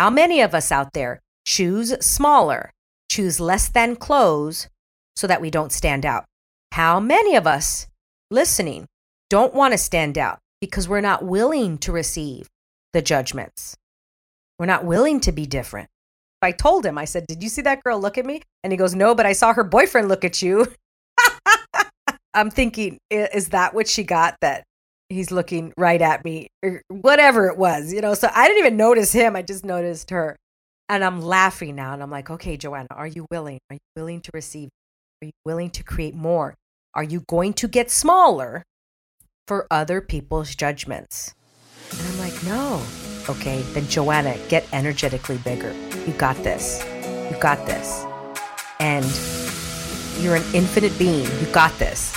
How many of us out there choose smaller, choose less than clothes so that we don't stand out? How many of us listening don't want to stand out because we're not willing to receive the judgments? We're not willing to be different. I told him, I said, Did you see that girl look at me? And he goes, No, but I saw her boyfriend look at you. I'm thinking, is that what she got? That he's looking right at me, or whatever it was, you know? So I didn't even notice him. I just noticed her. And I'm laughing now. And I'm like, Okay, Joanna, are you willing? Are you willing to receive? Are you willing to create more? Are you going to get smaller for other people's judgments? And I'm like, No. Okay, then Joanna, get energetically bigger. You got this. You got this. And you're an infinite being. You got this.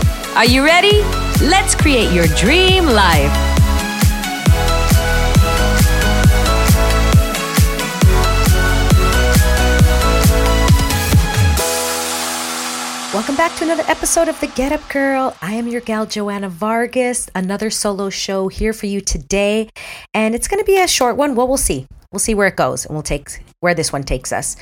Are you ready? Let's create your dream life. Welcome back to another episode of The Get Up Girl. I am your gal, Joanna Vargas. Another solo show here for you today. And it's going to be a short one. Well, we'll see. We'll see where it goes and we'll take where this one takes us.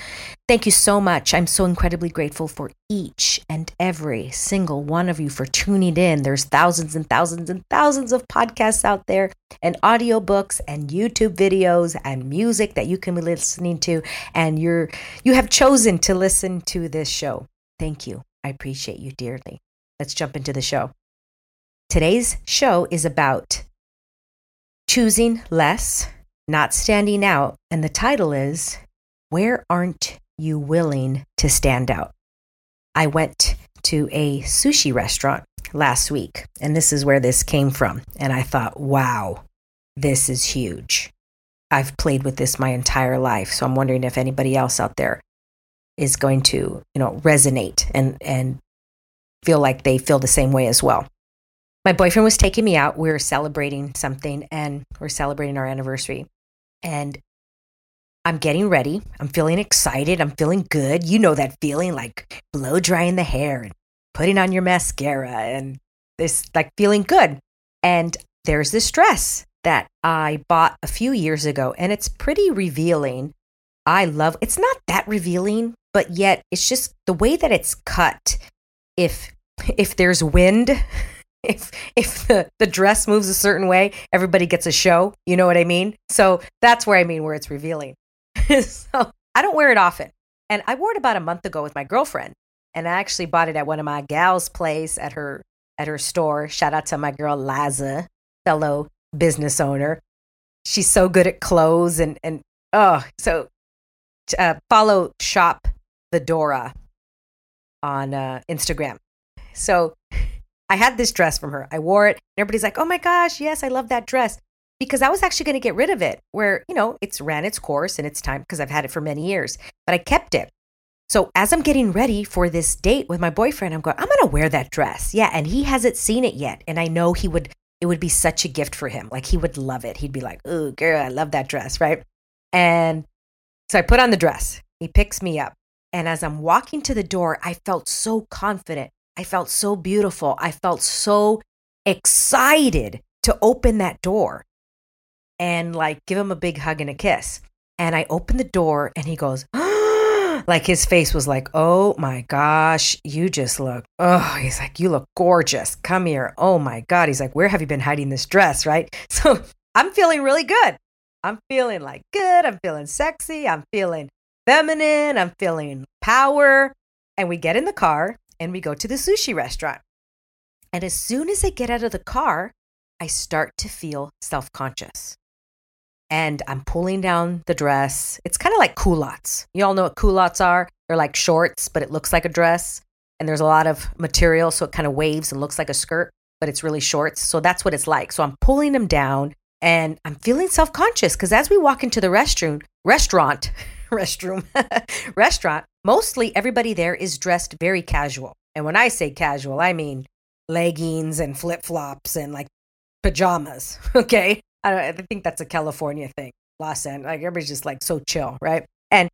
Thank you so much. I'm so incredibly grateful for each and every single one of you for tuning in. There's thousands and thousands and thousands of podcasts out there and audiobooks and YouTube videos and music that you can be listening to and you're you have chosen to listen to this show. Thank you. I appreciate you dearly. Let's jump into the show. Today's show is about choosing less, not standing out, and the title is Where Aren't You Willing to Stand Out? I went to a sushi restaurant last week, and this is where this came from. And I thought, wow, this is huge. I've played with this my entire life. So I'm wondering if anybody else out there is going to, you know, resonate and and feel like they feel the same way as well. My boyfriend was taking me out. We were celebrating something and we're celebrating our anniversary. And I'm getting ready. I'm feeling excited. I'm feeling good. You know that feeling like blow drying the hair and putting on your mascara and this like feeling good. And there's this dress that I bought a few years ago and it's pretty revealing. I love it's not that revealing, but yet it's just the way that it's cut. If if there's wind, if if the, the dress moves a certain way, everybody gets a show. You know what I mean? So that's where I mean where it's revealing. so I don't wear it often. And I wore it about a month ago with my girlfriend. And I actually bought it at one of my gals' place at her at her store. Shout out to my girl Laza, fellow business owner. She's so good at clothes and and oh, so uh, follow shop the Dora on uh, Instagram. So I had this dress from her. I wore it. Everybody's like, oh my gosh, yes, I love that dress. Because I was actually going to get rid of it, where, you know, it's ran its course and it's time because I've had it for many years, but I kept it. So as I'm getting ready for this date with my boyfriend, I'm going, I'm going to wear that dress. Yeah. And he hasn't seen it yet. And I know he would, it would be such a gift for him. Like he would love it. He'd be like, oh, girl, I love that dress. Right. And so I put on the dress. He picks me up. And as I'm walking to the door, I felt so confident. I felt so beautiful. I felt so excited to open that door and like give him a big hug and a kiss. And I opened the door and he goes, like his face was like, oh my gosh, you just look, oh, he's like, you look gorgeous. Come here. Oh my God. He's like, where have you been hiding this dress? Right. So I'm feeling really good. I'm feeling like good. I'm feeling sexy. I'm feeling feminine. I'm feeling power. And we get in the car and we go to the sushi restaurant. And as soon as I get out of the car, I start to feel self conscious. And I'm pulling down the dress. It's kind of like culottes. You all know what culottes are? They're like shorts, but it looks like a dress. And there's a lot of material, so it kind of waves and looks like a skirt. but it's really shorts. So that's what it's like. So I'm pulling them down and I'm feeling self conscious because as we walk into the restroom, restaurant, restroom, restaurant, mostly everybody there is dressed very casual. And when I say casual, I mean leggings and flip flops and like pajamas. Okay. I, I think that's a California thing. Los Angeles, like everybody's just like so chill, right? And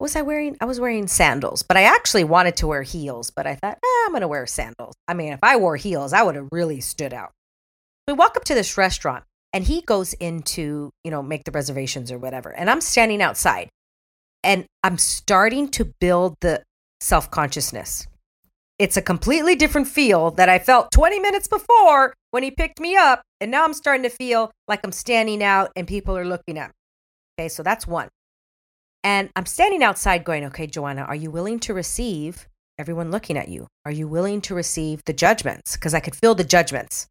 was I wearing? I was wearing sandals, but I actually wanted to wear heels. But I thought, eh, I'm going to wear sandals. I mean, if I wore heels, I would have really stood out. We walk up to this restaurant and he goes into, you know, make the reservations or whatever. And I'm standing outside and I'm starting to build the self consciousness. It's a completely different feel that I felt 20 minutes before when he picked me up. And now I'm starting to feel like I'm standing out and people are looking at me. Okay, so that's one. And I'm standing outside going, okay, Joanna, are you willing to receive everyone looking at you? Are you willing to receive the judgments? Because I could feel the judgments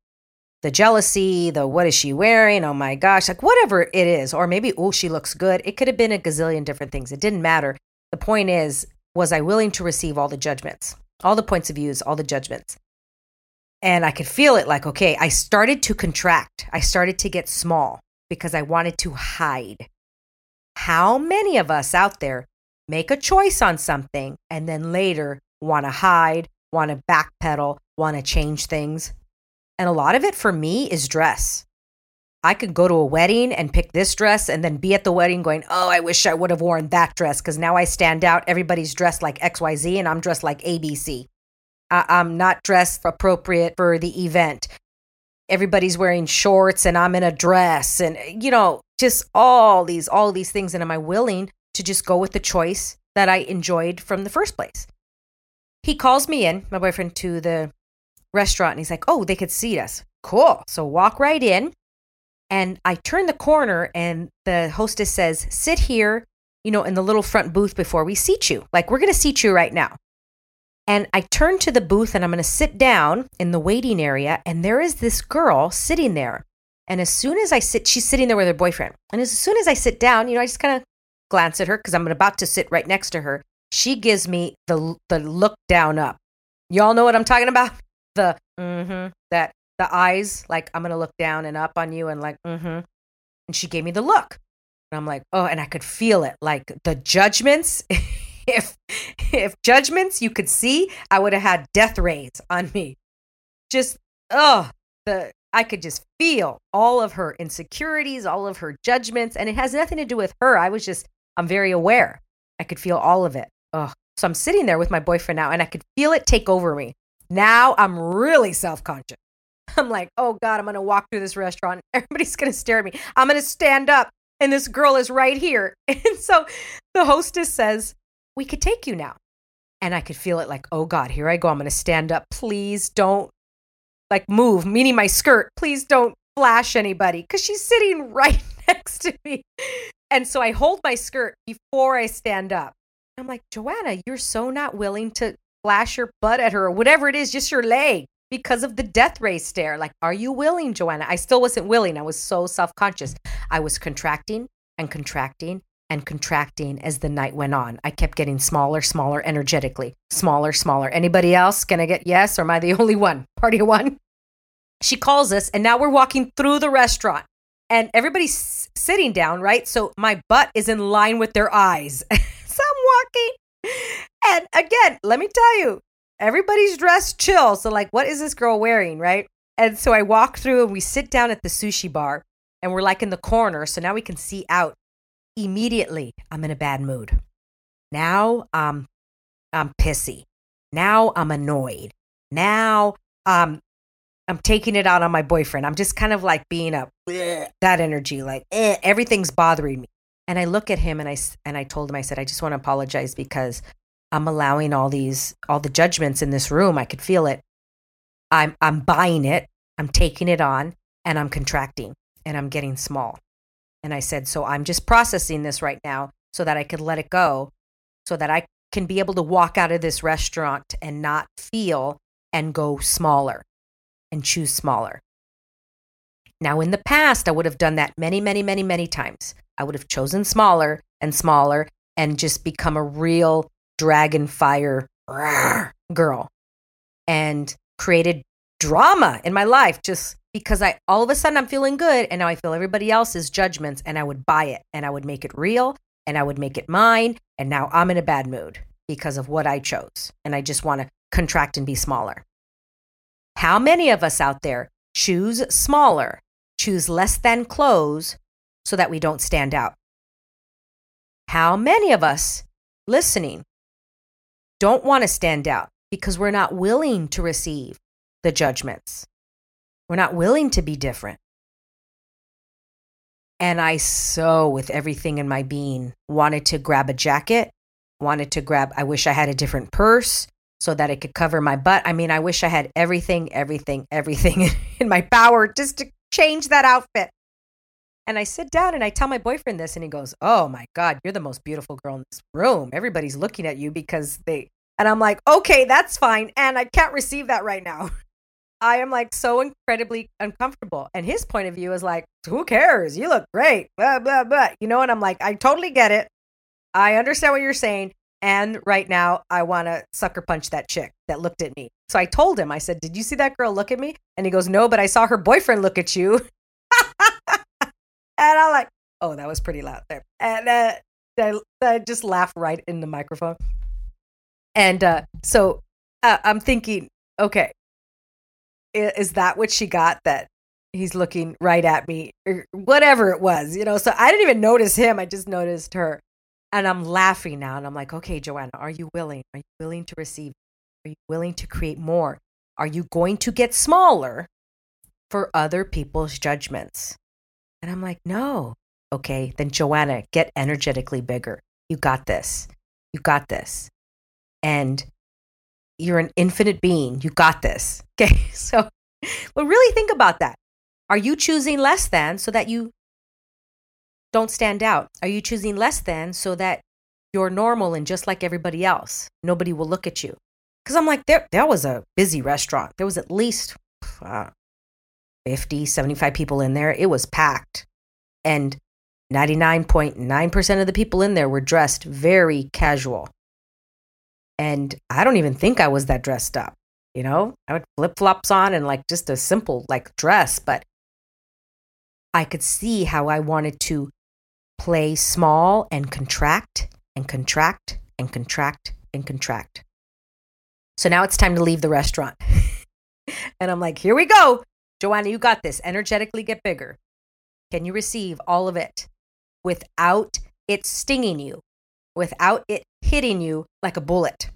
the jealousy, the what is she wearing? Oh my gosh, like whatever it is. Or maybe, oh, she looks good. It could have been a gazillion different things. It didn't matter. The point is, was I willing to receive all the judgments, all the points of views, all the judgments? And I could feel it like, okay, I started to contract. I started to get small because I wanted to hide. How many of us out there make a choice on something and then later want to hide, want to backpedal, want to change things? And a lot of it for me is dress. I could go to a wedding and pick this dress and then be at the wedding going, oh, I wish I would have worn that dress because now I stand out. Everybody's dressed like XYZ and I'm dressed like ABC. I- I'm not dressed appropriate for the event. Everybody's wearing shorts and I'm in a dress and, you know, just all these, all these things. And am I willing to just go with the choice that I enjoyed from the first place? He calls me in, my boyfriend, to the restaurant and he's like, oh, they could seat us. Cool. So walk right in. And I turn the corner and the hostess says, sit here, you know, in the little front booth before we seat you. Like, we're going to seat you right now. And I turn to the booth and I'm going to sit down in the waiting area. And there is this girl sitting there. And as soon as I sit, she's sitting there with her boyfriend. And as soon as I sit down, you know, I just kind of glance at her because I'm about to sit right next to her. She gives me the, the look down up. Y'all know what I'm talking about? The mm-hmm, that the eyes, like I'm gonna look down and up on you and like, mm-hmm. And she gave me the look. And I'm like, oh, and I could feel it. Like the judgments. if if judgments you could see, I would have had death rays on me. Just oh, the I could just feel all of her insecurities, all of her judgments, and it has nothing to do with her. I was just I'm very aware. I could feel all of it. Oh, so I'm sitting there with my boyfriend now, and I could feel it take over me. Now I'm really self conscious. I'm like, oh God, I'm going to walk through this restaurant. Everybody's going to stare at me. I'm going to stand up, and this girl is right here. And so the hostess says, we could take you now. And I could feel it like, oh God, here I go. I'm going to stand up. Please don't like move, meaning my skirt. Please don't flash anybody because she's sitting right next to me. And so I hold my skirt before I stand up. I'm like, Joanna, you're so not willing to flash your butt at her or whatever it is, just your leg because of the death ray stare. Like, are you willing, Joanna? I still wasn't willing. I was so self conscious. I was contracting and contracting and contracting as the night went on. I kept getting smaller, smaller energetically, smaller, smaller. Anybody else? Can I get yes or am I the only one? Party one? She calls us, and now we're walking through the restaurant and everybody's sitting down, right? So my butt is in line with their eyes. so I'm walking and again, let me tell you, everybody's dressed chill. So, like, what is this girl wearing? Right. And so I walk through and we sit down at the sushi bar and we're like in the corner. So now we can see out. Immediately, I'm in a bad mood. Now um, I'm pissy. Now I'm annoyed. Now um, I'm taking it out on my boyfriend. I'm just kind of like being a that energy, like eh, everything's bothering me. And I look at him and I and I told him I said I just want to apologize because I'm allowing all these all the judgments in this room. I could feel it. I'm I'm buying it. I'm taking it on and I'm contracting and I'm getting small. And I said, "So I'm just processing this right now so that I could let it go so that I can be able to walk out of this restaurant and not feel and go smaller and choose smaller." Now, in the past, I would have done that many, many, many, many times. I would have chosen smaller and smaller and just become a real dragon fire girl and created drama in my life just because I all of a sudden I'm feeling good and now I feel everybody else's judgments and I would buy it and I would make it real and I would make it mine and now I'm in a bad mood because of what I chose and I just want to contract and be smaller. How many of us out there choose smaller, choose less than clothes so that we don't stand out? How many of us listening don't want to stand out because we're not willing to receive the judgments? We're not willing to be different. And I so, with everything in my being, wanted to grab a jacket, wanted to grab, I wish I had a different purse so that it could cover my butt. I mean, I wish I had everything, everything, everything in my power just to change that outfit. And I sit down and I tell my boyfriend this, and he goes, Oh my God, you're the most beautiful girl in this room. Everybody's looking at you because they, and I'm like, Okay, that's fine. And I can't receive that right now. I am like so incredibly uncomfortable. And his point of view is like, Who cares? You look great. Blah, blah, blah. You know, and I'm like, I totally get it. I understand what you're saying. And right now, I want to sucker punch that chick that looked at me. So I told him, I said, Did you see that girl look at me? And he goes, No, but I saw her boyfriend look at you. And I'm like, oh, that was pretty loud there. And uh, I, I just laughed right in the microphone. And uh, so uh, I'm thinking, okay, is that what she got that he's looking right at me or whatever it was, you know? So I didn't even notice him. I just noticed her. And I'm laughing now. And I'm like, okay, Joanna, are you willing? Are you willing to receive? Are you willing to create more? Are you going to get smaller for other people's judgments? And I'm like, no. Okay, then Joanna, get energetically bigger. You got this. You got this. And you're an infinite being. You got this. Okay, so, but really think about that. Are you choosing less than so that you don't stand out? Are you choosing less than so that you're normal and just like everybody else? Nobody will look at you. Because I'm like, there, there was a busy restaurant. There was at least, uh, 50, 75 people in there. It was packed. And 99.9% of the people in there were dressed very casual. And I don't even think I was that dressed up. You know, I had flip flops on and like just a simple like dress, but I could see how I wanted to play small and contract and contract and contract and contract. So now it's time to leave the restaurant. and I'm like, here we go. Joanna, you got this. Energetically get bigger. Can you receive all of it without it stinging you, without it hitting you like a bullet?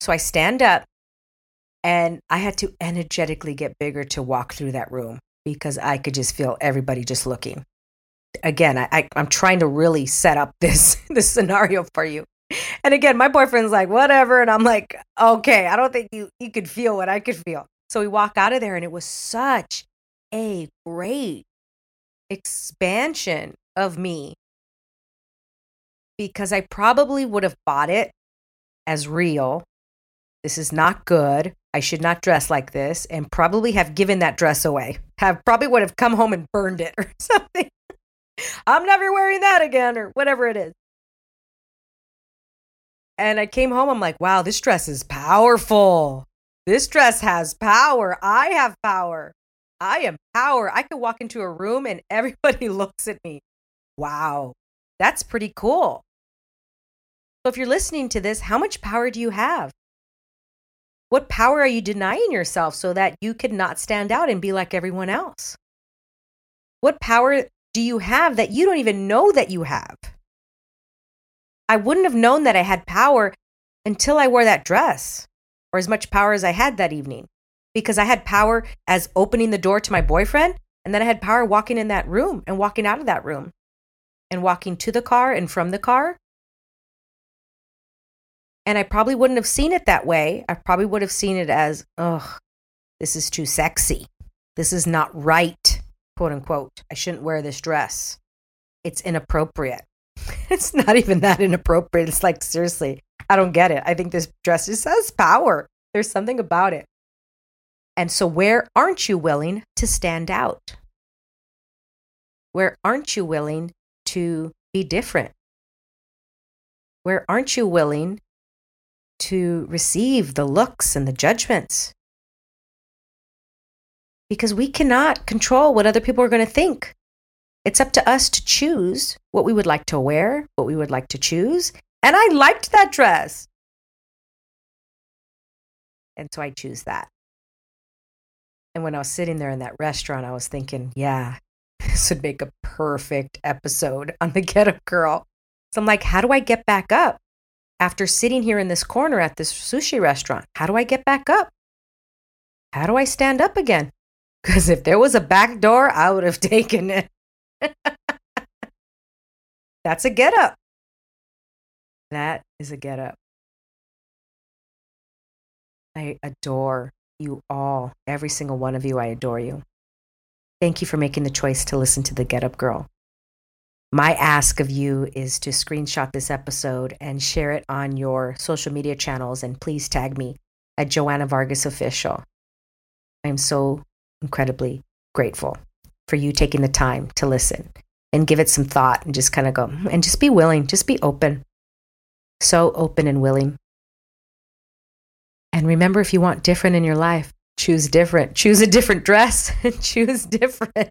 So I stand up and I had to energetically get bigger to walk through that room because I could just feel everybody just looking. Again, I, I, am trying to really set up this this scenario for you. And again, my boyfriend's like, whatever. And I'm like, okay, I don't think you, you could feel what I could feel. So we walk out of there, and it was such a great expansion of me because I probably would have bought it as real. This is not good. I should not dress like this, and probably have given that dress away. Have probably would have come home and burned it or something. I'm never wearing that again, or whatever it is. And I came home, I'm like, wow, this dress is powerful. This dress has power. I have power. I am power. I could walk into a room and everybody looks at me. Wow, that's pretty cool. So, if you're listening to this, how much power do you have? What power are you denying yourself so that you could not stand out and be like everyone else? What power do you have that you don't even know that you have? I wouldn't have known that I had power until I wore that dress or as much power as I had that evening because I had power as opening the door to my boyfriend. And then I had power walking in that room and walking out of that room and walking to the car and from the car. And I probably wouldn't have seen it that way. I probably would have seen it as, oh, this is too sexy. This is not right, quote unquote. I shouldn't wear this dress. It's inappropriate. it's not even that inappropriate. It's like, seriously, I don't get it. I think this dress just has power. There's something about it. And so, where aren't you willing to stand out? Where aren't you willing to be different? Where aren't you willing to receive the looks and the judgments? because we cannot control what other people are going to think. It's up to us to choose what we would like to wear, what we would like to choose. And I liked that dress. And so I choose that. And when I was sitting there in that restaurant, I was thinking, yeah, this would make a perfect episode on the Get Up Girl. So I'm like, how do I get back up after sitting here in this corner at this sushi restaurant? How do I get back up? How do I stand up again? Because if there was a back door, I would have taken it. That's a get up. That is a get up. I adore you all, every single one of you. I adore you. Thank you for making the choice to listen to the Get Up Girl. My ask of you is to screenshot this episode and share it on your social media channels and please tag me at Joanna Vargas Official. I am so incredibly grateful for you taking the time to listen and give it some thought and just kind of go hmm, and just be willing, just be open. So open and willing. And remember, if you want different in your life, choose different. Choose a different dress and choose different.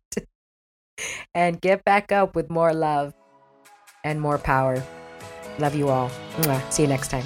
and get back up with more love and more power. Love you all. See you next time.